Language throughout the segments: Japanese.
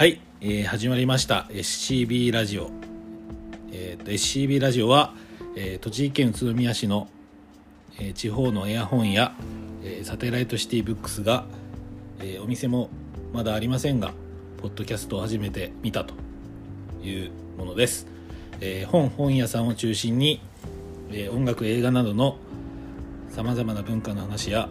はい、えー始まりました。SCB ラジオ、えーと SCB ラジオは、えー栃木県宇都宮市の、えー地方のエア本や、えーサテライトシティブックスが、えーお店もまだありませんがポッドキャストを始めてみたというものです、えー本本屋さんを中心に、えー音楽映画などのさまざまな文化の話や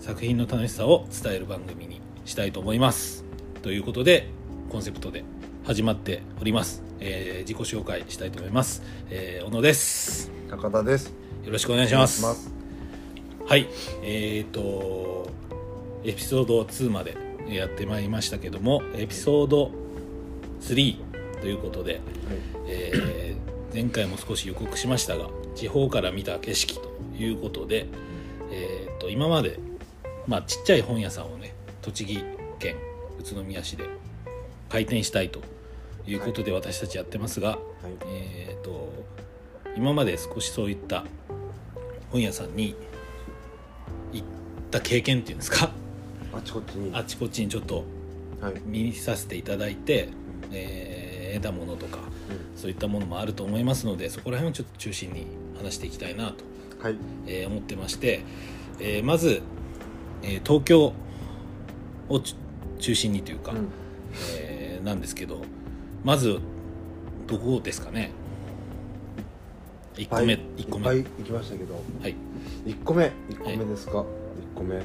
作品の楽しさを伝える番組にしたいと思います。ということでコンセプトで始まっております、えー自己紹介したいと思います、えー小野です。高田です。よろしくお願いします。はい。えーとエピソード2までやってまいりましたけどもエピソード3ということで、えー前回も少し予告しましたが地方から見た景色ということで、えー、と今まで、まあ、ちっちゃい本屋さんをね栃木県宇都宮市で開店したいということで私たちやってますが、はい。えー、と今まで少しそういった本屋さんに行った経験っていうんですか？あちこちに。あちこちにちょっとはい。見させていただいて、えー得たものとかそういったものもあると思いますのでそこら辺をちょっと中心に話していきたいなと、はい。えー思ってまして、えーまず、えー東京をち中心にというか、うんえーなんですけどまずどこですかね？1個目、はい一個目いっぱい行きましたけど。はい一個目。一個目ですか？一個目。う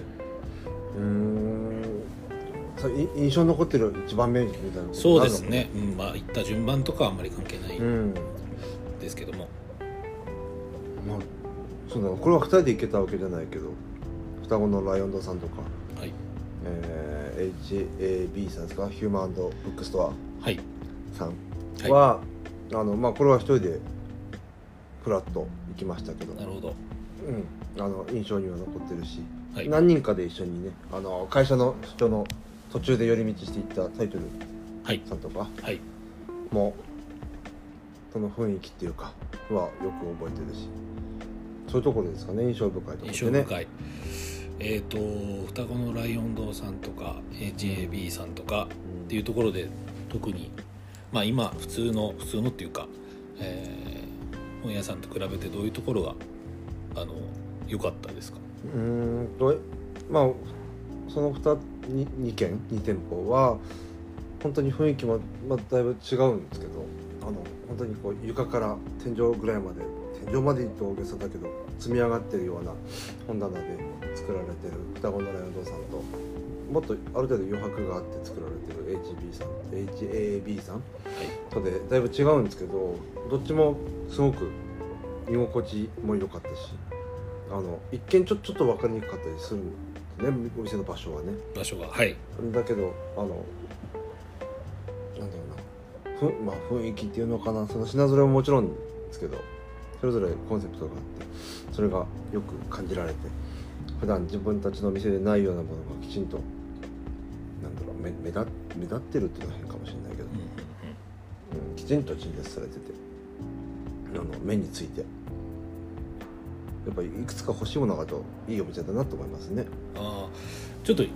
ーん。さい印象に残ってる一番目みたいなそうですね、うんまあ行った順番とかはあんまり関係ない。ですけども、うん。まあ。そうだな。これは二人で行けたわけじゃないけど。双子のライオンドさんとか。はいえー、HAB さんですか？ヒューマンブックストはい。アさんはい。は。あの、まあ、これは一人で。フラッと行きましたけど。なるほど。うん、あの印象には残ってるし、はい。何人かで一緒にねあの会社の人の途中で寄り道していったタイトルはい。さんとかはい。もその雰囲気っていうかはよく覚えてるし。そういうところですかね印象深いところ印でね。象深い、えっ、と双子のライオン堂さんとか HAB さんとかっていうところで特にまあ今普通の普通のっていうか、えー本屋さんと比べてどういうところがあの良かったですか？うんとまあその 2, 2, 軒2店舗は本当に雰囲気も、まあ、だいぶ違うんですけどあの本当にこう床から天井ぐらいまで天井までいって大げさだけど積み上がってるような本棚で作られてる双子のライオン堂さんともっとある程度余白があって作られてる HB さん HAB さんとでだいぶ違うんですけどどっちもすごく居心地も良かったしあの一見ちょちょっと分かりにくかったりするんですねお店の場所はね。場所がはい。だけどあのなんだろうな。ふ、まあ、雰囲気っていうのかな。その品揃えももちろんですけどそれぞれコンセプトがあってそれがよく感じられて普段自分たちの店でないようなものがきちんとなんだろう目目立目立ってるっていうのは変かもしれないけど、うんうんうん。うん、きちんと陳列されててあの目について。やっぱりいくつか欲しいものがあるといいお店だなと思いますね。あーちょっとい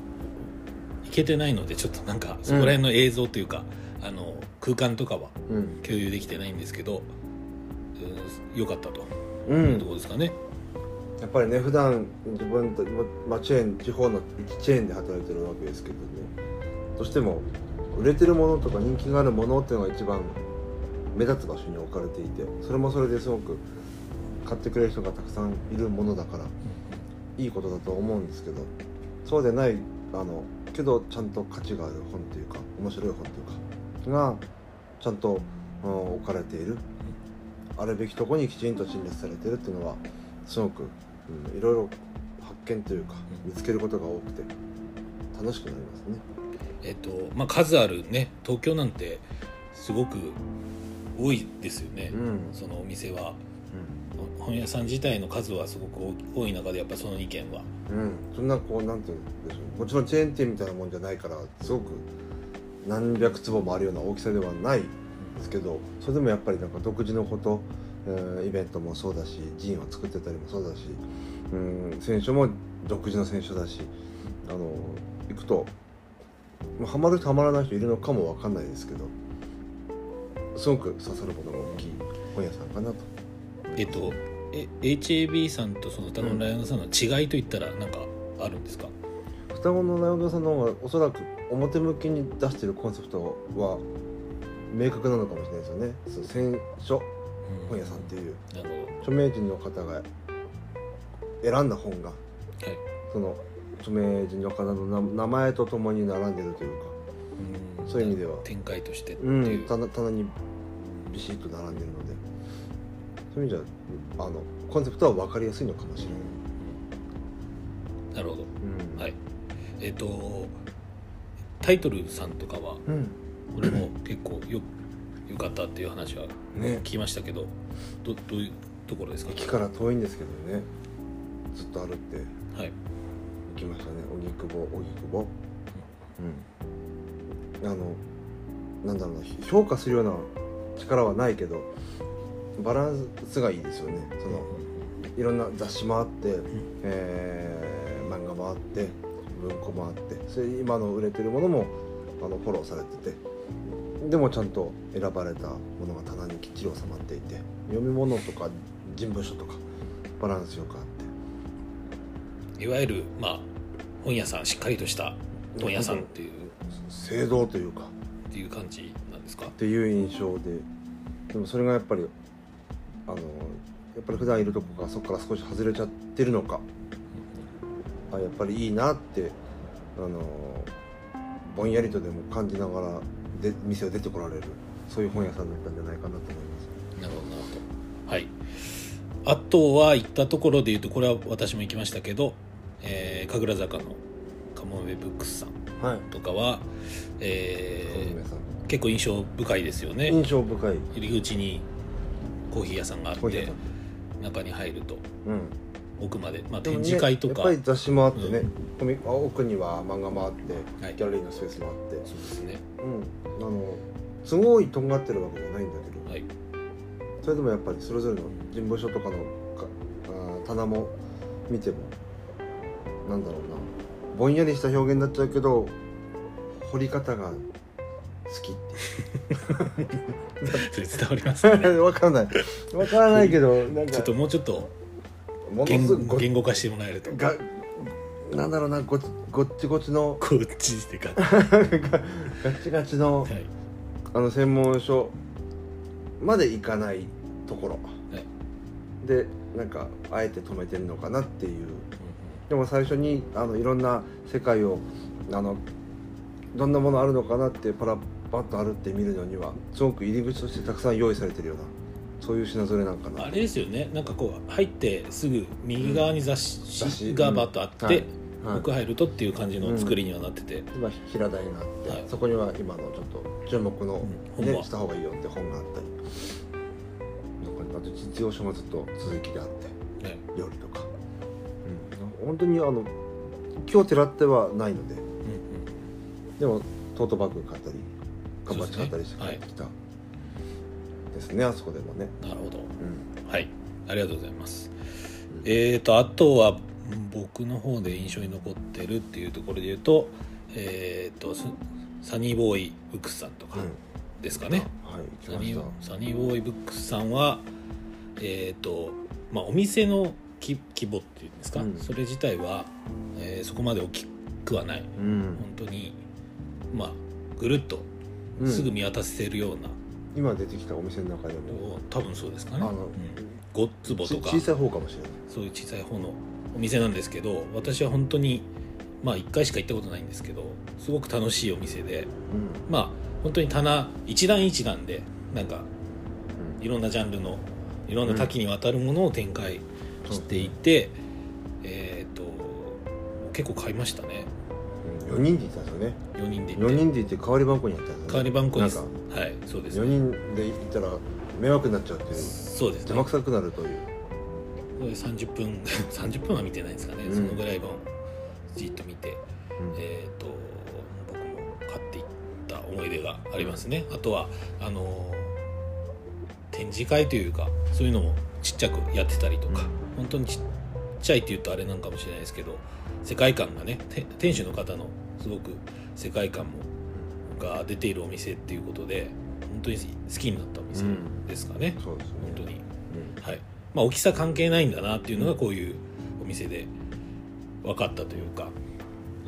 けてないのでちょっとなんかそこら辺の映像というか、あの空間とかはうん。共有できてないんですけど良かったと。ういうところですかね、やっぱりね普段自分と、まあ、チェーン地方の一チェーンで働いてるわけですけどね。どうしても売れてるものとか人気があるものっていうのが一番目立つ場所に置かれていてそれもそれですごく買ってくれる人がたくさんいるものだからいいことだと思うんですけどそうでないあのけどちゃんと価値がある本というか面白い本というかがちゃんと、うん置かれている。あるべきところにきちんと陳列されてるっていうのはすごく、うん、いろいろ発見というか見つけることが多くて楽しくなりますね。えっとまあ数あるね東京なんてすごく多いですよね、うん。そのお店は。本屋さん自体の数はすごく多い中でやっぱその2軒は。うん、うん、そんなこうなんていうんでしょうもちろんチェーン店みたいなもんじゃないからすごく何百坪もあるような大きさではないですけどそれでもやっぱりなんか独自のこと、えーイベントもそうだしジンを作ってたりもそうだし、うん、選手も独自の選手だしあの行くとまあ、ハマる人ハマらない人いるのかもわかんないですけどすごく刺さるものが大きい本屋さんかなと。えっとえ HAB さんとその双子のライオンさんの違いといったら何かあるんですか、双子のライオンさんの方がおそらく表向きに出してるコンセプトは明確なのかもしれないですよね。選書うん本屋さんっていう。著名人の方が選んだ本がどはい。その著名人の方の名名前とともに並んでるというかうん。そういう意味では。展開としてってういう、ん、棚棚にビシッと並んでるので。そういう意味じゃあのコンセプトは分かりやすいのかもしれない、なるほど。うん。はい。えっ、とタイトルさんとかはうん、これも結構よよかったっていう話はね。聞きましたけどどどういうところですか？駅から遠いんですけどね。ずっと歩って。はい。行きましたね。荻窪荻窪うん。あのなんだろうな。評価するような力はないけどバランスがいいですよね。そのいろんな雑誌もあって、えー漫画もあって文庫もあってそれ今の売れてるものもあのフォローされてて。でもちゃんと選ばれたものが棚にきっちり収まっていて読み物とか人文書とかバランスよくあって。いわゆるまあ本屋さんしっかりとした本屋さんっていう。聖堂というか。っていう感じなんですか？っていう印象で。でもそれがやっぱりあのやっぱり普段いるとこがそこから少し外れちゃってるのか。あやっぱりいいなってあのぼんやりとでも感じながらで店を出てこられる。そういう本屋さんだったんじゃないかなと思います。なるほどなるほど。はい。あとは行ったところで言うとこれは私も行きましたけど、えー、神楽坂のカモメブックスさんはい。とかは、え皆さん。ー結構印象深いですよね。印象深い。入り口にコーヒー屋さんがあって中に入ると。うん奥まで、まあ、展示会とか、やっぱり雑誌もあってね、うん。奥には漫画もあって、はい。ギャラリーのスペースもあって。そうですね。うん。あのすごいとんがってるわけじゃないんだけど。はい。それでもやっぱりそれぞれの人文書とかのかあー棚も見てもなんだろうな。ぼんやりした表現になっちゃうけど彫り方が好きって それ伝わりますかね。い うわかんない。わからないけどなんか。ちょっともうちょっともの言すごい言語化してもらえると。がなんだろうなごごっちごちの。こっちってかガ チガチのはい。あの専門書までいかないところ、はい。でなんかあえて止めてるのかなっていう。でも最初にあのいろんな世界をあのどんなものあるのかなってパラパッと歩ってみるのにはすごく入り口としてたくさん用意されてるようなそういう品揃えなんかな。あれですよね。なんかこう入ってすぐ右側に雑誌がバッとあって、うん。はい。はい奥入るとっていう感じの作りにはなってて、今平台があって、はい。そこには今のちょっと注目の、ねうんした方がいいよって本があったり。なんかあと実用書がずっと続きであってね。料理とか、うん、本当にあの今日てらってはないので。うんでもトートバッグ買ったりカバそうですねチ買ったりして帰ってきたですねあそこでもね、うんなるほど。うん、はい。ありがとうございます、うん。えーとあとは僕の方で印象に残ってるっていうところで言うとえーとスサニーボーイブックスさんとかうんですかね、はいサニーボーイブックスさんはえっ、とまあお店の規規模っていうんですか、うん。それ自体は、えーそこまで大きくはない。うん。本当にまあぐるっとうん。すぐ見渡せるような、今出てきたお店の中でも多分そうですかね。あのうん、5坪ちとか。小さい方かもしれない。そういう小さい方のお店なんですけど私は本当にまあ1回しか行ったことないんですけどすごく楽しいお店でうん。まあ本当に棚一段一段でなんかいろんなジャンルのいろんな多岐にわたるものを展開していて、えっ、と結構買いましたね。4人でいたんですよね。4人で行っ4て人でいて代わり番号にやったんですよね。代わり番号になんかはいそうです4人でいたら迷惑になっちゃうっていう。そうですね。邪魔くさくなるという。それで30分 30分は見てないですかね、うん。そのぐらいのじっと見て。うん。えっ、と僕も買っていった思い出がありますね。あとはあの展示会というかそういうのもちっちゃくやってたりとか、本当にちっちゃいって言うとあれなんかもしれないですけど世界観がねて店主の方のすごく世界観もが出ているお店っていうことで本当に好きになったお店ですかね、そうですね。本当に。うん。はい。まあ大きさ関係ないんだなっていうのがこういうお店で分かったというか、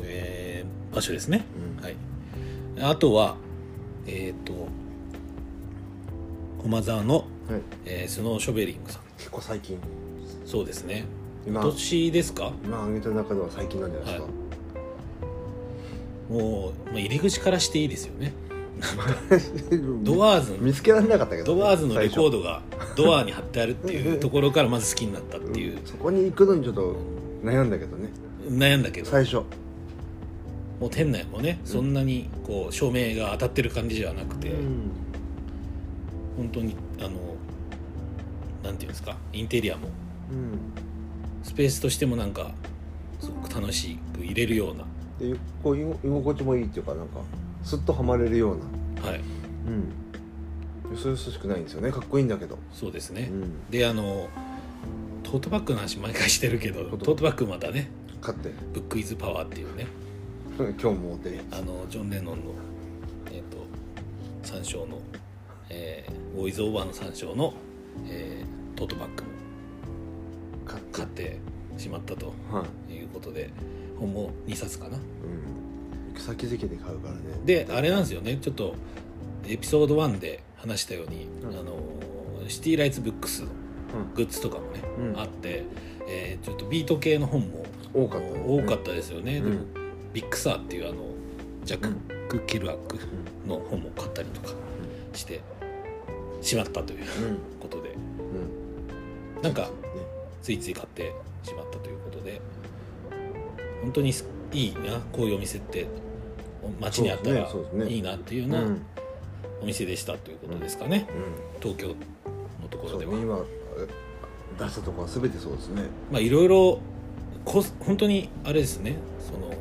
えー場所ですね、うん。はい。あとはえっ、と駒沢の、はい。えースノーショベリングさん。結構最近。そうですね。今。今年ですか？今挙げた中では最近なんじゃないですか、はもう、まあ、入り口からしていいですよね。ドアーズ見つけられなかったけどね、ドアーズのレコードドがドアに貼ってあるっていうところからまず好きになったっていう。そこに行くのにちょっと悩んだけどね。悩んだけど。最初。もう店内もねそんなにこう照明が当たってる感じじゃなくて、うん。本当にあのなんていうんですかインテリアも。うん。スペースとしてもなんかすごく楽しく入れるようなでこう居居心地もいいっていうかなんかスッとはまれるような。はい。うん。そうしくないんですよね。かっこいいんだけど、そうですね、うん、であのトートバッグの話毎回してるけどトートバッグ。またね勝って。ブックイズパワーっていうね。今日も持ってる。あのジョン・レノンのえっ、と参照の、えーボーイズ・オーバーの参照の、えートートバッグも買ってしまったとはい、いうことで本も2冊かな。うん、行く先々で買うからね。であれなんですよね。ちょっとエピソード1で話したように、うん。あの City Lights Books のうん。グッズとかもね、うん。あって、えーちょっとビート系の本も多かったね。多かったですよね、うん。でも Big Sur っていうあのジャック・ケルアックうの本も買ったりとかしてしまったといううん。ことで。うん。なんかねついつい買ってしまったということで本当にすいいなこういうお店って街にあったらいいなっていうよううん。なんお店でしたということですかね、うん。東京のところでは。今え出したところは全てそうですね。まあいろいろこ本当にあれですね。その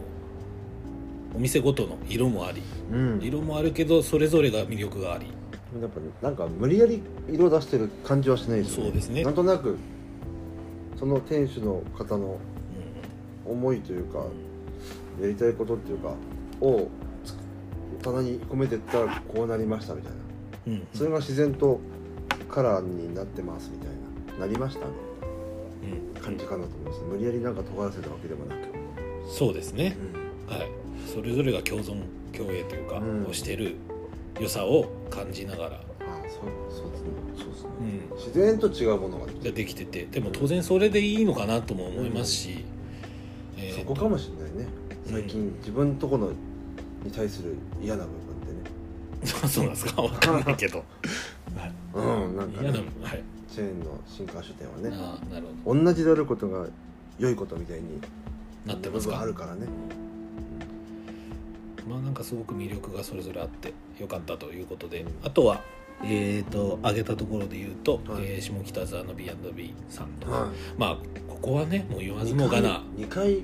お店ごとの色もありうん。色もあるけどそれぞれが魅力があり。やっぱなんか無理やり色出してる感じはしないですよね。そうですね。なんとなくその店主の方のう思いというかやりたいことっていうかをつ棚に込めてったらこうなりましたみたいな。んうん。それが自然とカラーになってますみたいな。なりましたみうんたいな感じかなと思います。無理やりなんか尖らせたわけでもなく、そうですね。うん。はい。それぞれが共存共栄というか、うん。をしてる良さを感じながら、そうですね。そうですね。うん、自然と違うものができてができて。てでも当然それでいいのかなとも思いますし、えーそこかもしれないね。最近自分とこのに対する嫌な部分ってね。そうなんですか？わかんないけど。うんなんか嫌なねはい。チェーンの新華書店はね。ああなるほど。同じであることが良いことみたいになってますか？あるからね。まあなんかすごく魅力がそれぞれあってよかったということで。あとはえー、と挙げたところで言うと、はい。えー下北沢の B&B さんとか、はまあここはねもう言わずもがな。2回行っ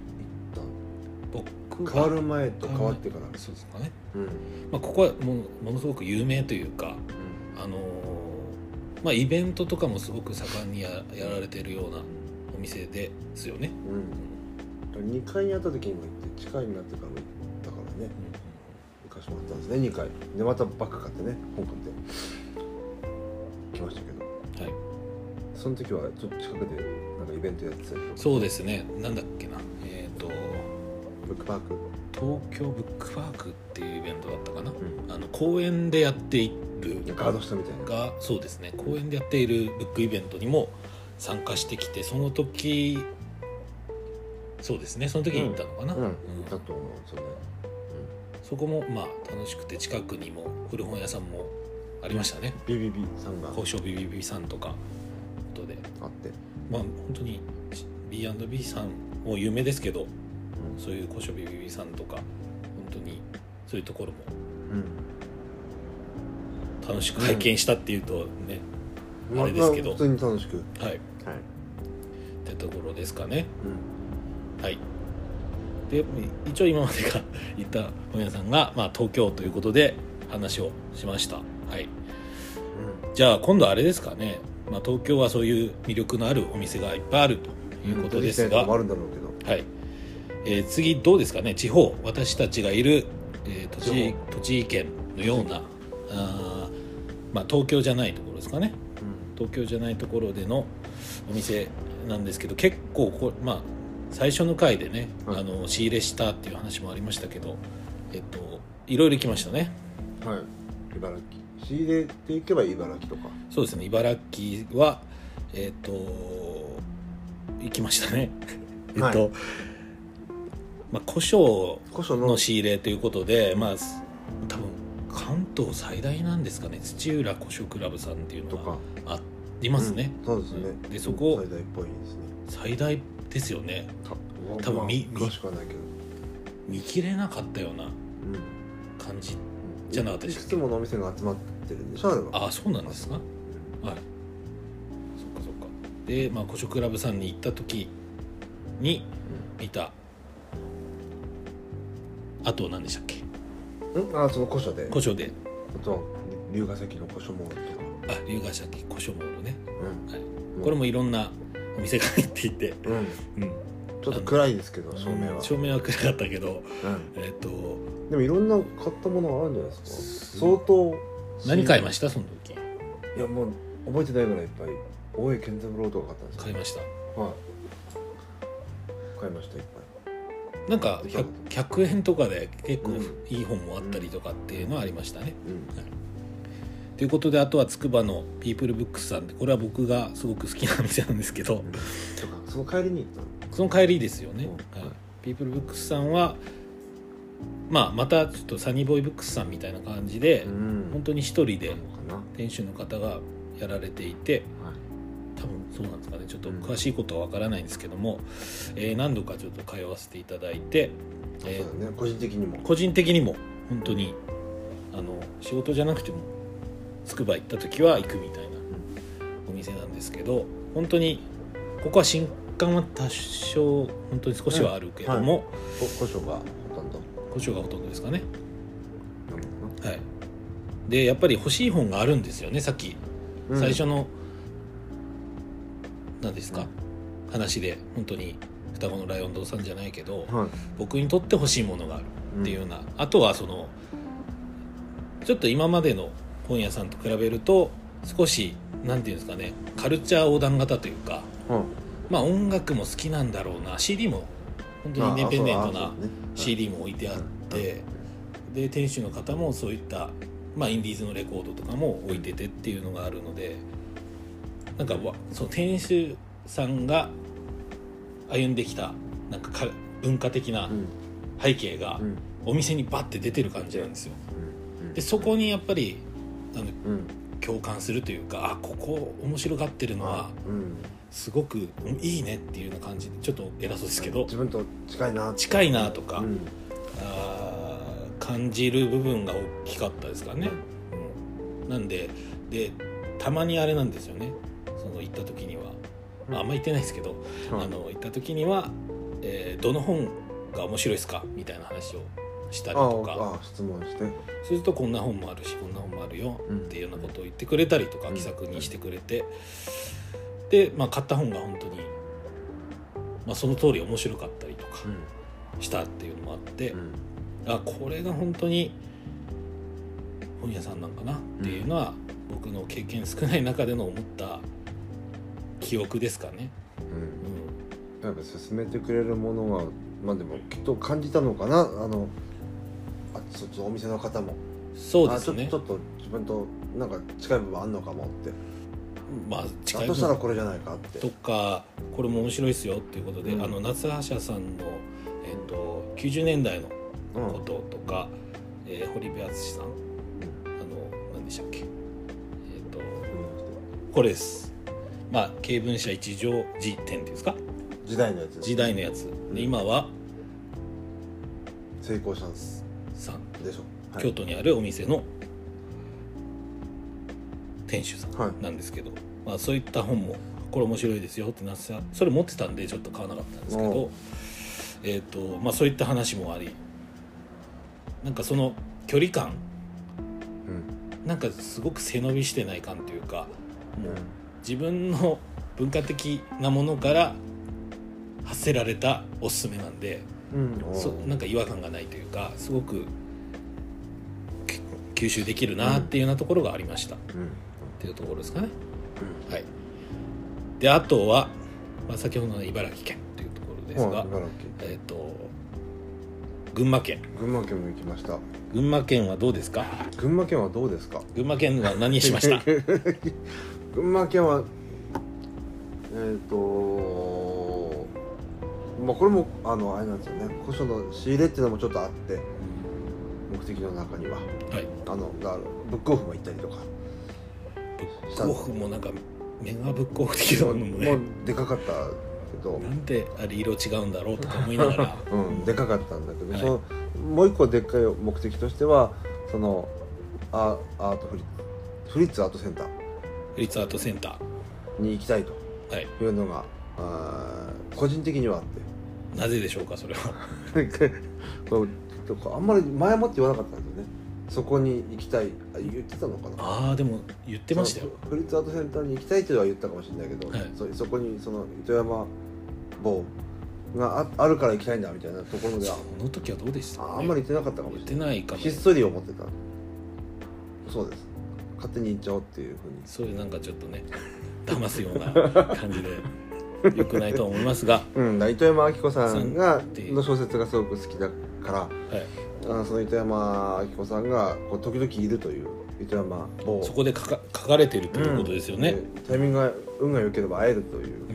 僕た変わる前と変わってから。そうですかね、うん。まあ、ここはもうものすごく有名というかあのーまあイベントとかもすごく盛んにややられてるようなお店ですよね、うん、2階にあった時にも行って近いになってからも行ったからね。行かしてもらったんですね2回。でまたバッグ買ってね香港で来ましたけど。はい。その時はちょっと近くでなんかイベントやってたりとか。そうですね。なんだっけな。えっ、とブックパーク。東京ブックパークっていうイベントだったかな、ん。あの公園でやっている。ガード下みたいな。がそうですね。公園でやっているブックイベントにも参加してきてその時そうですね。その時に行ったのかな、うん。うん。だと思うそれ。ねそこもまあ楽しくて近くにも古本屋さんもありましたね。ビビビさんが。交渉 BBB さんとか。ことで。あって。まあ本当に B&B さんも有名ですけどうん。そういう交渉 BBB さんとか本当にそういうところもうん。楽しく拝見したっていうとね、まあれですけど。普通に楽しく。はい。はい。ってところですかね。うん。はい。で一応今までが言った本屋さんが、まあ、東京ということで話をしましたはい。じゃあ今度あれですかね、まあ、東京はそういう魅力のあるお店がいっぱいあるということですが、もあるんだろうけど。はい。えー次どうですかね。地方。私たちがいる、えー栃栃木県のようなあー、まあ、東京じゃないところですかね。東京じゃないところでのお店なんですけど結構こまあ最初の回でね、はい。あの仕入れしたっていう話もありましたけどえっといろいろ行きましたね。はい。茨城仕入れていけば茨城とか。そうですね。茨城はえっと行きましたね。えっと、はい。まあ胡椒のの仕入れということでまあ多分関東最大なんですかね。土浦古書クラブさんっていうのがありますね、うんそうですね。でそこ最大っぽいですね。最大ですよね。た多分みまあ詳しくはないけど。見切れなかったようなうん。感じじゃなかったでいくつものお店が集まってるんでしょあれは？ああそうなんですか？はい。そっかそっか。でまあ古書クラブさんに行った時に見た。あと何でしたっけ？うん？あその古書で。古書で。あとは龍ヶ崎の古書モールとか。あ龍ヶ崎古書モールね、うん。はい、うん。これもいろんなお店が入っていて、うん。うん、ちょっと暗いですけど照明は、照明は暗かったけどうん。えっ、とでもいろんな買ったものがあるんじゃないですすか相当何買いましした？その時。たいやもう覚えてないぐらいいっぱい。大江健三郎とか買ったんですよ。買いました。はい。買いましたいっなんか 100, 100円とかで結構うん。いい本もあったりとかっていうのはありましたね。ぱいうん。ということであとは筑波のピープルブックスさんでこれは僕がすごく好きな店なんですけど。とかその帰りに行ったの？その帰りですよね、うん。はい、ピープルブックスさんは、まあ、またちょっとサニーボーイブックスさんみたいな感じで、うん。本当に一人で店主の方がやられていてはい。多分そうなんですかね。ちょっとうん。詳しいことはわからないんですけども、えー何度かちょっと通わせていただいて、えーそうだね。個人的にも。個人的にも本当にあの仕事じゃなくてもつくば行った時は行くみたいなお店なんですけど本当にここは新刊は多少本当に少しはあるけども、こ古書がほとんど故障がほとんどですかね。はい。でやっぱり欲しい本があるんですよねさっき。な最初の、何ですか、うん話で本当に双子のライオン堂さんじゃないけど、はい。僕にとって欲しいものがあるっていうような、あとはそのちょっと今までの本屋さんと比べると少しなんていうんですかねカルチャー横断型というかうんまあ音楽も好きなんだろうな CD も本当にインディペンデントな CD も置いてあってで店主の方もそういった、まあ、インディーズのレコードとかも置いててっていうのがあるのでなんかわその店主さんが歩んできたなんかか文化的なうん。背景がうん。お店にバッて出てる感じなんですよ。うん。でそこにやっぱりあのうん。共感するというかあここ面白がってるのはうんすごくいいねっていうような感じでちょっと偉そうですけど自分と近いな。近いなとか、うん。あー感じる部分が大きかったですかね、うん、なんででたまにあれなんですよね。その行った時には、まあ、あんま行ってないですけど、はいあの行った時には、えーどの本が面白いですか？みたいな話をしたりあとか質問して。するとこんな本もあるしこんな本もあるようんっていうようなことを言ってくれたりとかうん。気さくにしてくれてで、まあ、買った本が本当に、まあ、その通り面白かったりとかしたっていうのもあって、うん。あこれが本当に本屋さんなんかなっていうのは、僕の経験少ない中での思った記憶ですかね。うん。やっぱ進めてくれるものはまあでもきっと感じたのかな。あのあそっちのお店の方も。うん、そうですね。あちょっとちょっと自分となんか近い部分あんのかもってまあ近だい分としたらこれじゃないかって。とかこれも面白いですよっていうことで、うん。あの夏葉社さんの、えっと90年代のうん。こととか、えー堀部敦さん。あの何でしたっけ？えっ、とこれです。まあ経文社一条辞典っていうんですか？時代のやつ時代のやつ。で今は成功したん。ですさん。でしょ、はい。京都にあるお店の店主さはい。んなんですけど、まあ、そういった本もこれ面白いですよってなってたそれ持ってたんでちょっと買わなかったんですけおど、えーとまあ、そういった話もありなんかその距離感うん。なんかすごく背伸びしてない感というかもううん。自分の文化的なものから発せられたおすすめなんでうん。そなんか違和感がないというかすごくけ吸収できるなっていうようなところがありました、っうんていうところですかね。はい。であとは、まあ、先ほどの茨城県というところですが、はい茨城。えっ、と群馬県。群馬県も行きました。群馬県はどうですか？群馬県はどうですか？群馬県は何しました？群馬県はえっ、とまあこれもあのあれなんですよね。古書の仕入れっていうのもちょっとあって目的の中には。はい。あのブックオフも行ったりとかブックオフもなんかメガブックオフ的なものももうねでかかったけど。なんであれ色違うんだろうとか思いながら。うん、でかかったんだけど、はい。そのもう一個でっかい目的としてはそのアアートフリフリッツアートセンター。フリッツアートセンタに行きたいと。ーはい。いうのがあー個人的にはあって。なぜでしょうかそれは。あんまり前もって言わなかったんですよねそこに行きたい。あ言ってたのかな？ああでも言ってましたよ。そのフリッツアートセンターに行きたいっていうのは言ったかもしれないけど、はい。そそこにその糸山棒がああるから行きたいんだみたいなところでその時はどうでした？ああんまり言ってなかったかもしてれない。ないかも。ひっそり思ってた。そうです。勝手に行っちゃおうっていうふうに。そういうなんかちょっとね 騙すような感じでよくないとは思いますが、うん、だ糸山明子さんがの小説がすごく好きだからはい、あその糸山明子さんがこう時々いるという糸山某。そこで書か書かれてるということですよね、でタイミングが運が良ければ会えるという。うん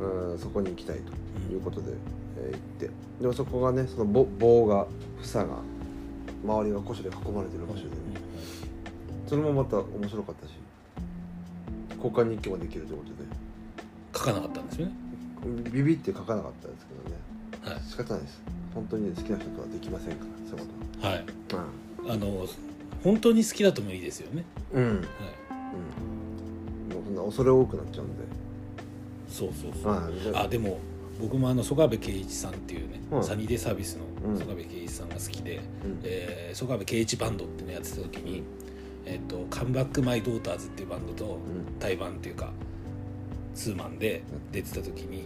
うんうん。うん、そこに行きたいということで、えー行って。でもそこがねその棒棒が房が周りが古書で囲まれてる場所で、それもまた面白かったし交換日記もできるというこ書かなかったんですよね。とでビビって書かなかったですけどね。はい。仕方ないです本当に好きな人とはできませんからそういうこはいとは。あの本当に好きだともいいですよね、うん、うんはい、うん、もうそんな恐れ多くなっちゃうんで。そうそうそう、はいであでも僕もあの曽我部圭一さんっていうね、はい。サニーデイサービスのうん。曽我部圭一さんが好きで、うん。えー曽我部圭一バンドっていうのやってた時に「えっとカムバック・マイ・ドーターズ」っていうバンドとうん。対バンっていうかツーマンで出てた時に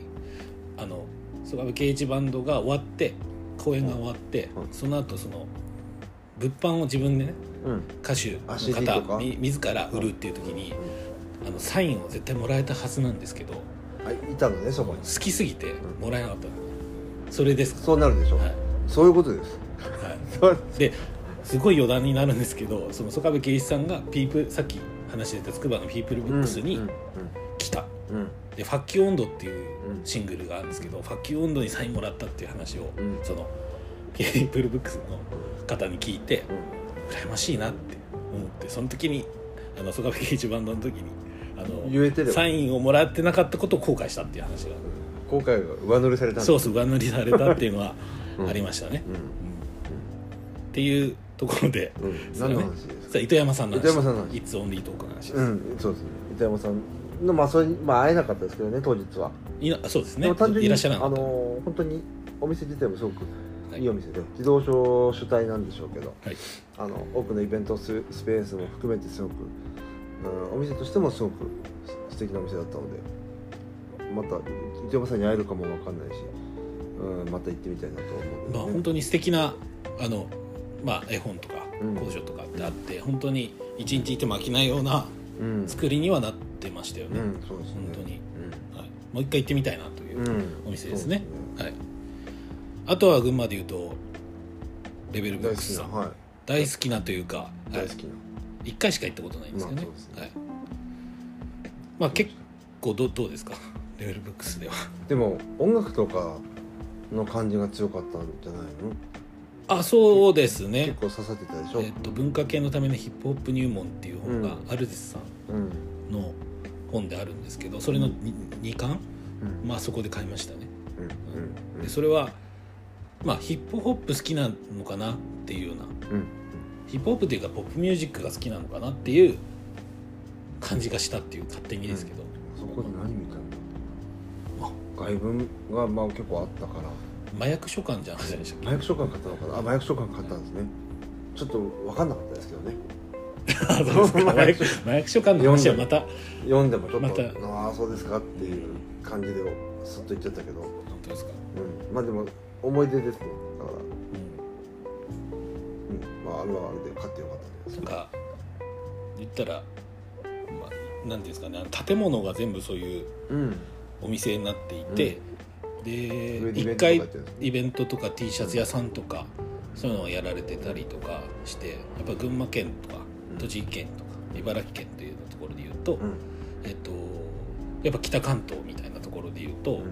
あの曽我部圭一バンドが終わって公演が終わって、うん。その後その物販を自分でねうん。歌手あの方み自ら売るっていう時にあのサインを絶対もらえたはずなんですけどあいたのねそこに。好きすぎてもらえなかった。の、それですか？そうなるでしょ、はい。そういうことです。はい。ですごい余談になるんですけどその曽我部圭一さんがピープさっき話してた筑波のピープルブックスにで「ファッキュ温度」っていううん。シングルがあるんですけど、ファッキュ温度にサインもらったっていう話を、うん。そのピープルブックスの方に聞いてうん。羨ましいなって思ってその時にあの曽我部圭一バンドの時にあの言えてサインをもらってなかったことを後悔したっていう話が。後悔が上塗りされたそうそう上塗りされたっていうのはう んありましたね、うん。っていうところで、うん、何の話ですか？さあ糸山さんの話。糸山さんの話。いつオンリートークの話です、うんそうですね。糸山さんのまあそれにまあ会えなかったですけどね当日は。いなそうですね。でも単純にいらっしゃらなかあった。の本当にお店自体もすごくはい。いいお店で自動車主体なんでしょうけどはい。あの多くのイベントススペースも含めてすごく、うん、お店としてもすごく素敵なお店だったのでまた糸山さんに会えるかもわかんないし、うん、また行ってみたいなと思う、まあ本当に素敵なあのまあ絵本とかうん。工場とかってあって、本当に一日いても飽きないようなうん。作りにはなってましたよね、うん、そうですね。本当に、はい、もう一回行ってみたいなというお店ですね。はい、あとは群馬でいうとレベルブッ大好クスさん。はい。大好きなというか、はい。大好、きな、1回しか行ったことないんですけどね,、まあそうですね。はい、まあ結構どどうですか？レベルブックスでは。でも音楽とかの感じが強かったんじゃないの？あそうですね。結構刺さってたでしょ、えっと文化系のためのヒップホップ入門っていう本が、うん。アルデスさんうん。の本であるんですけどそれの 2, 巻うん。まあそこで買いましたね。でそれはまあヒップホップ好きなのかなっていうような。うん。ヒップホップっていうかポップミュージックが好きなのかなっていう感じがしたっていう勝手にですけど、そこで何見たの？外文がまあ結構あったから。麻薬書館じゃないでしたっけ麻薬書館買ったのかな？あ麻薬書館買ったんですね。ちょっと分かんなかったですけどね。あそうですか麻薬麻薬書館の話はまた。読んでもちょっと、ああそうですかっていう感じでスッと言っちゃったけど、本当ですか。うん、まあでも思い出ですね。だから。うん。うん。まああれはあれで買ってよかったですなんか。言ったら、まあ、なんていうんですかね。建物が全部そういううん。お店になっていて、で上でイベントとか1回イベントとか T シャツ屋さんとかそういうのをやられてたりとかしてやっぱ群馬県とかうん栃木県とか茨城県というところで言うと、うん。えっとやっぱ北関東みたいなところで言うと、うん。や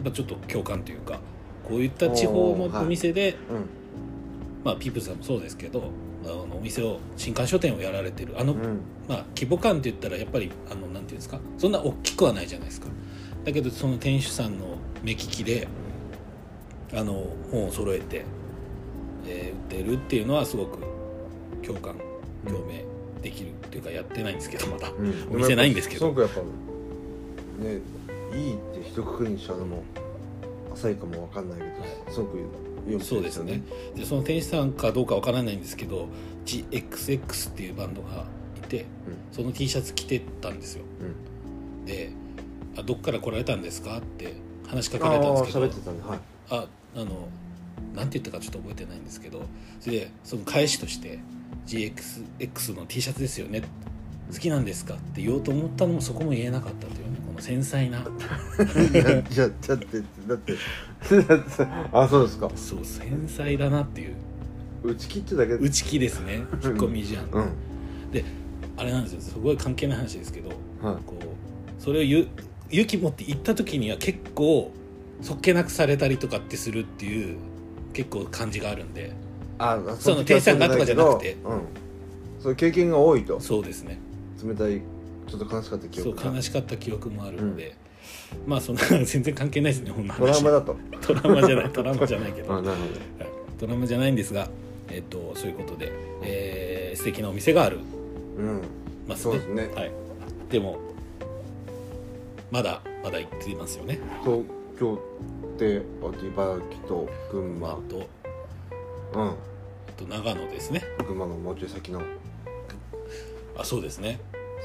っぱちょっと共感というかこういった地方のお店で、うん。まあピープルさんもそうですけどあのお店を新刊書店をやられてる。あのうん。まあ、規模感って言ったらやっぱりあのなんていうんですかそんな大きくはないじゃないですか。だけどその店主さんの目利きであの本を揃えて、えー売ってるっていうのはすごく共感共鳴できるっていうかやってないんですけどまだ、うんお店ないんですけど。すごくやっぱねいいって一括りにしちゃうのも浅いかもわかんないけど、はい。すごくいいお店そうですね。でその店主さんかどうかわからないんですけど GXX っていうバンドがいてその T シャツ着てたんですよ。うん。であ「どっから来られたんですか?」って話しかけああられたんですけど。喋ってたねはい。ああのなんて言ったかちょっと覚えてないんですけどそれでその返しとして「GXX の T シャツですよね。好きなんですか?」って言おうと思ったのもそこも言えなかったというねこの繊細な。じゃあだってだって あそうですか。そう繊細だなっていう。打ち切ってだけ。で内気ですね。引っ込み思案、うん。あれなんですよ。すごい関係ない話ですけどはい。こうそれを言う勇気持って行った時には結構そっけなくされたりとかってするっていう結構感じがあるんで。あその店員さんがとかじゃなくて。うん。そういう経験が多いと。そうですね。冷たいちょっと悲しかった記そう悲しかった記憶もあるので、まあそんな 全然関係ないですねこんなトラウ話マだと。トラウマじゃないトラウマじゃないけど、は いあなるほトラウマじゃないんですがえっとそういうことで、えー素敵なお店がある。どうん。ますそうですね。はい、でもまだまだ行っていますよね。東京って茨城と群馬。あとうん。あと長野ですね。群馬のもうちょい先の。あそうですね。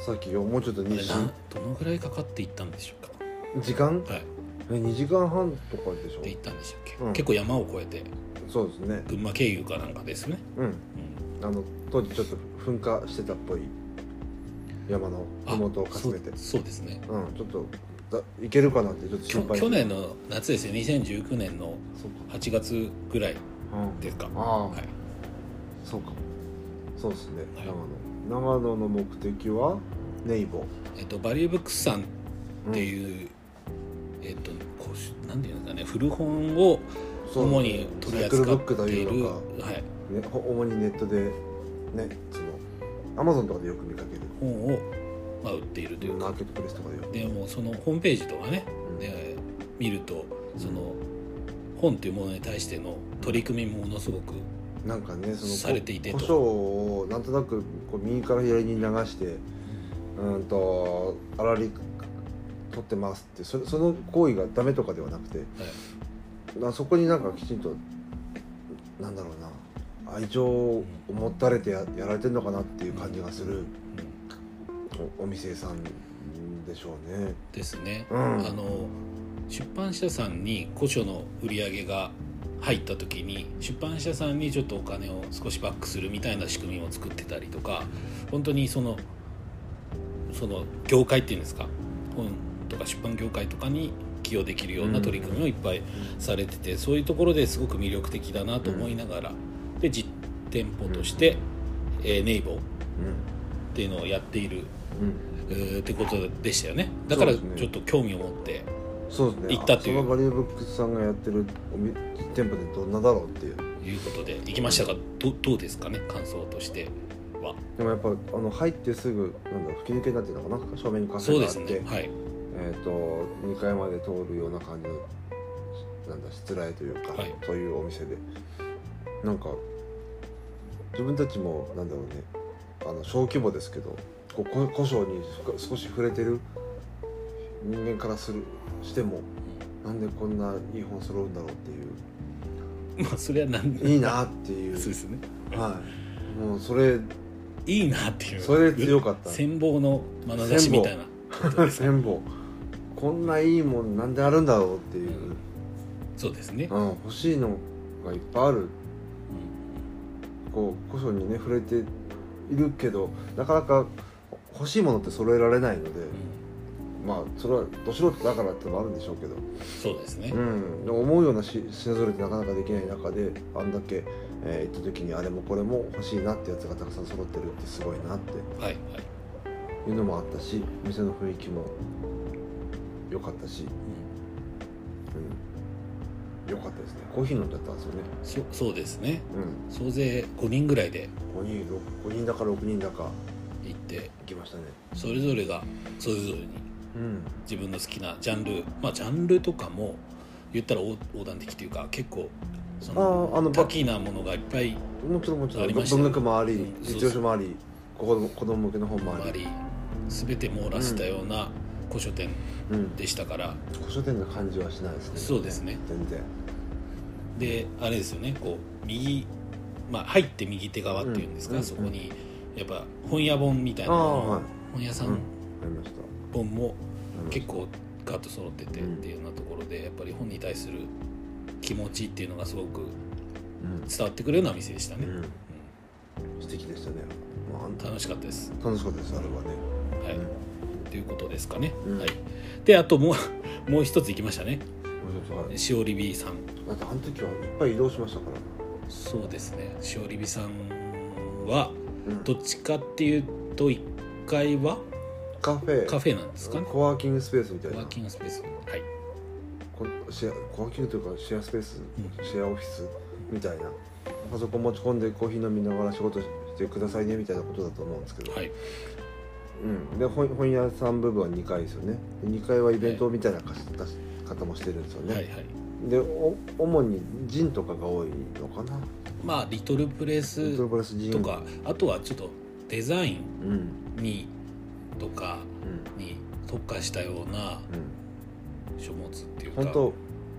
さっきよもうちょっとあれ西なんどのぐらいかかって行ったんでしょうか。時間？はい。え2時間半とかでしょ？で行ったんでしたっけ、うん。結構山を越えて。そうですね。群馬経由かなんかですね、うん。うんあの当時ちょっと噴火してたっぽい山の麓をかすめて。そうそうですね。うんちょっとだいけるかなってちょっと心配去年の夏ですよ。2019年のそうか。8月ぐらいうんですか。ああ、はい。そうか。もそうですね、はい。長野。長野の目的はネイボえっとバリューブックスさんっていう、えっとこうしなんていうんですかね。古本を主に取り扱っている。いはい、か、ね、ほ主にネットでねそのアマゾンとかでよく見かける。本を、まあ、売っているというか。マーケットプレスとかででもそのホームページとかねうん。で見るとその本というものに対しての取り組みもものすごくなんかねそのされていてと。胡椒をなんとなくこう右から左に流してうん。と粗利取ってますってそれその行為がダメとかではなくてはい。なそこになんかきちんとなんだろうな愛情を持たれてややられてるのかなっていう感じがする。うんおお店さんでしょうね。ですね、うん。あの出版社さんに古書の売り上げが入った時に出版社さんにちょっとお金を少しバックするみたいな仕組みを作ってたりとか本当にそのその業界っていうんですか本とか出版業界とかに寄与できるような取り組みをいっぱいされてて、そういうところですごく魅力的だなと思いながら、で実店舗として、えーネイボーっていうのをやっている、うん。うんえーってことでしたよね。だからちょっと興味を持ってそうですね。行ったっていう。あそのバリューブックスさんがやってる店舗でどんなだろうっていう。いうことで行きましたがどどうですかね？感想としては。でもやっぱあの入ってすぐなんだ吹き抜けになってるのかな？正面にカフそうでェがあって、すね。はい。えっ、と2階まで通るような感じのなんだしつらいというか、はい。そういうお店で。なんか自分たちもなんだろうね。あの小規模ですけどこうこ古書にふ少し触れてる？人間からするしてもなんでこんないい本揃うんだろうっていう。まあそれはなんいいなっていう。そうですね。はい。もうそれいいなっていう。それで強かった。羨望の眼差しみたいな。ことですね。全部こんないいもんなんであるんだろうっていう。そうですね、うん、欲しいのがいっぱいある。うん。こう古書にね触れているけどなかなか欲しいものって揃えられないので、まあそれはど素人だからってのもあるんでしょうけど、そうですね、うん、でも思うようなし品揃えってなかなかできない中であんだけ、えー行った時にあれもこれも欲しいなってやつがたくさん揃ってるってすごいなって。はいはい。いうのもあったし店の雰囲気も良かったし、うん、良かったですね。コーヒー飲んじゃったんですよね。そそうですね。うん。総勢5人ぐらいで。5人6 5人だか6人だかて。行きましたね。それぞれがそれぞれに。うん。自分の好きなジャンル。まあジャンルとかも言ったら横横断的というか結構そあのああの多岐なものがいっぱいもちろんもちろん。文学もありうん実用書もあり子供子供向けの本もあり。全て網羅したような古書店うん。でしたから、古書店の感じはしないですね。そうですね。全然。であれですよね。こう右まあ入って右手側っていうんですか、うん。そこにやっぱ本屋本みたいな本屋さん本も結構ガッと揃っててっていうようなところでやっぱり本に対する気持ちっていうのがすごくうん伝わってくるような店でしたね、うん。素敵でしたね。まあ楽しかったです、楽しかったですあれはね。はい。うん。ということですかね、うん。はい。であともう もう一つ行きましたね。は？いしおりびさん。だってあの時はいっぱい移動しましたから。そうですね。しおりびさんはうんどっちかっていうと1階は？カフェ。カフェなんですか？ねコワーキングスペースみたいな。ワーキングスペース。はい。こシェアコワーキングというかシェアスペース、うんシェアオフィスみたいな。パソコン持ち込んでコーヒー飲みながら仕事してくださいねみたいなことだと思うんですけど、はい。うん、で本本屋さん部分は2階ですよね。で2階はイベントみたいな貸し出し方もしてるんですよね、はいはいでお主にジンとかが多いのかな？まあリトルプレリスとかあとはちょっとデザインうん。にとかうん。に特化したようなうん書物っていうか。本当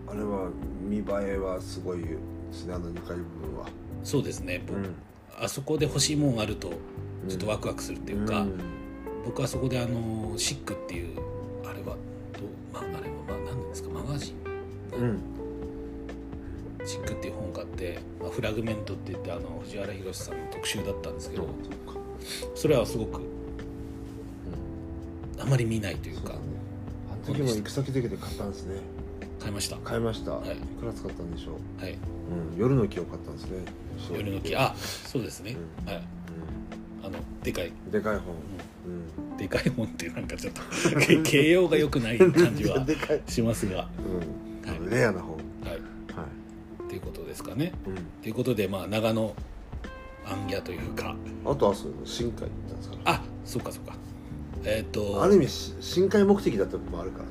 あれは見栄えはすごいですねあの2階部分は。そうですね、ぼうん。あそこで欲しいもんがあるとちょっとワクワクするっていうか、ん。僕はそこであのシックっていうあれはどうまああれはまあ何ですかマガジン？うんフラグメントって言ってあの藤原宏さんの特集だったんですけど、それはすごくあまり見ないというかあの時も行く先々で買ったんですね。買いました。買いました、はい。い、くら使ったんでしょう、はい。うん、夜の木を買ったんですね。夜の木。あそうですね、うん。はい。あのでかい。うん、でかい本、うん、でかい本ってなんかちょっとけ形容が良くない感じは しますが。うん。はい。レアな本ですかね。うん、ということでまあ長野アンギャというか。あとはそう深海行ったんですからあそうかそうか。えっ、とある意味し深海目的だった部分もあるからね、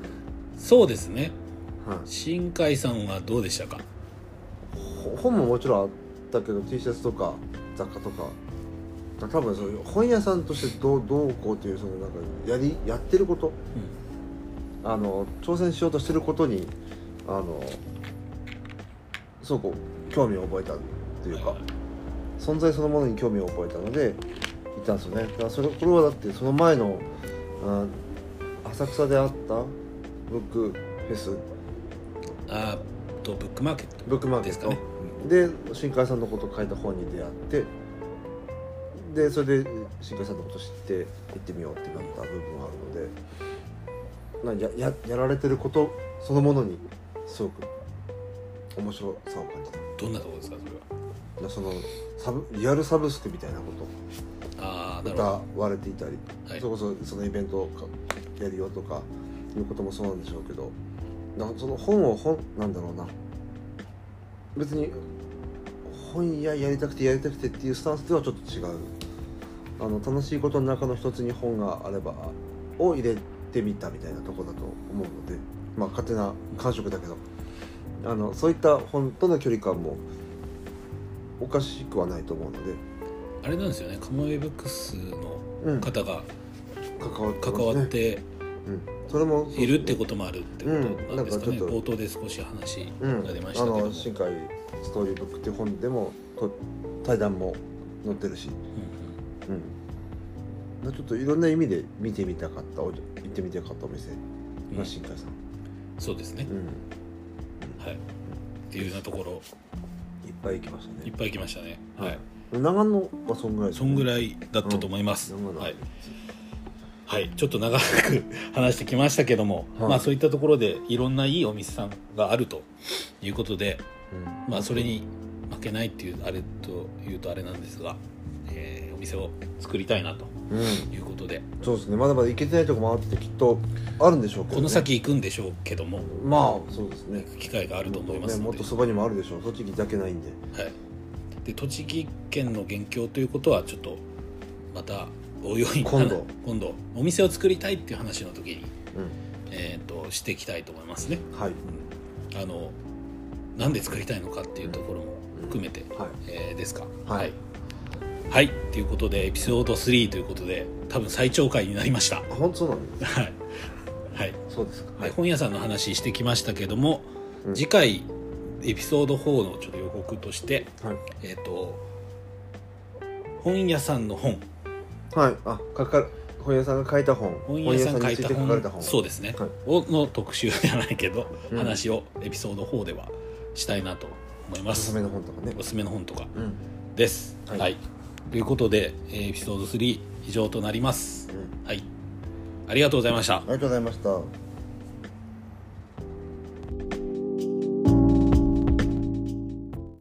そうですね。はい、新海さんはどうでしたか？ほ本ももちろんあったけど T シャツとか雑貨とか。多分そういう本屋さんとしてどうどうこうっていうそのなんかやりやってること？あの挑戦しようとしてることにあのすごく興味を覚えたっていうか、はい。存在そのものに興味を覚えたので行ったんですよね。だからそれこれはだってその前のあ浅草であったブックフェス？あーとブックマーケットブックマーケット。ですかね。で新海さんのことを書いた本に出会ってでそれで新海さんのことを知って行ってみようってなった部分があるのでなやややられてることそのものにすごく面白さを感じた。どんなところですかそれは？なそのサブリアルサブスクみたいなこああと歌われていたり、はい。それこそそのイベントをかやるよとかいうこともそうなんでしょうけど。なその本を本なんだろうな。別に本屋やりたくてやりたくてっていうスタンスではちょっと違う。あの楽しいことの中の一つに本があればを入れてみたみたいなとこだと思うので。まあ勝手な感触だけどあのそういった本との距離感もおかしくはないと思うので、あれなんですよね。カモエブックスうん。の方が関わってます関わねってうん、それもいるってこともあるってことなんですかね、う冒頭で少し話うんが出ましあたけども、の新海ストーリーブックっていう本でもと対談も載ってるし、うん。うん、ちょっといろんな意味で見てみたかったお行ってみたかったお店。うん。が新海さん、そうですね。う、んはい。っていうようなところ。いっぱい行きましたいっねぱい来ましたね。はい。長野はそんぐらい？ですそんぐらいだったと思います、長野。はい、はい、ちょっと長く 話してきましたけども、はい。まあそういったところでいろんないいお店さんがあるということでうん。まあそれに負けないっていうあれというとあれなんですが、えーお店を作りたいなとうん。いうことで。そうですね。まだまだ行けてないとこもあってきっとあるんでしょうけど、ね、この先行くんでしょうけども。まあそうですね。機会があると思いますので。ねもっとそばにもあるでしょう。栃木だけないんで。はい、で栃木県の現況ということはちょっとまたおいおい今度。今度お店を作りたいっていう話の時に、うえー、としていきたいと思いますね、んはい。うん。あのなんで作りたいのかっていうところも含めて、はい。えーですか？はい。はい、はいということでエピソード3ということで多分最長回になりました。あ本当そうなんですはい、はい。そうですか。で本屋さんの話してきましたけども、うん。次回エピソード4のちょっと予告としてはい。えっ、と本屋さんの本。はい。あかか本屋さんが書いた本。本屋さん書いた本。本そうですね、はい。をの特集じゃないけど、うん。話をエピソード4ではしたいなと思います。おすすめの本とかね。おすすめの本とかうん。です。はい。はい、ということでえーエピソード3以上となります。うん。はい。ありがとうございました。ありがとうございました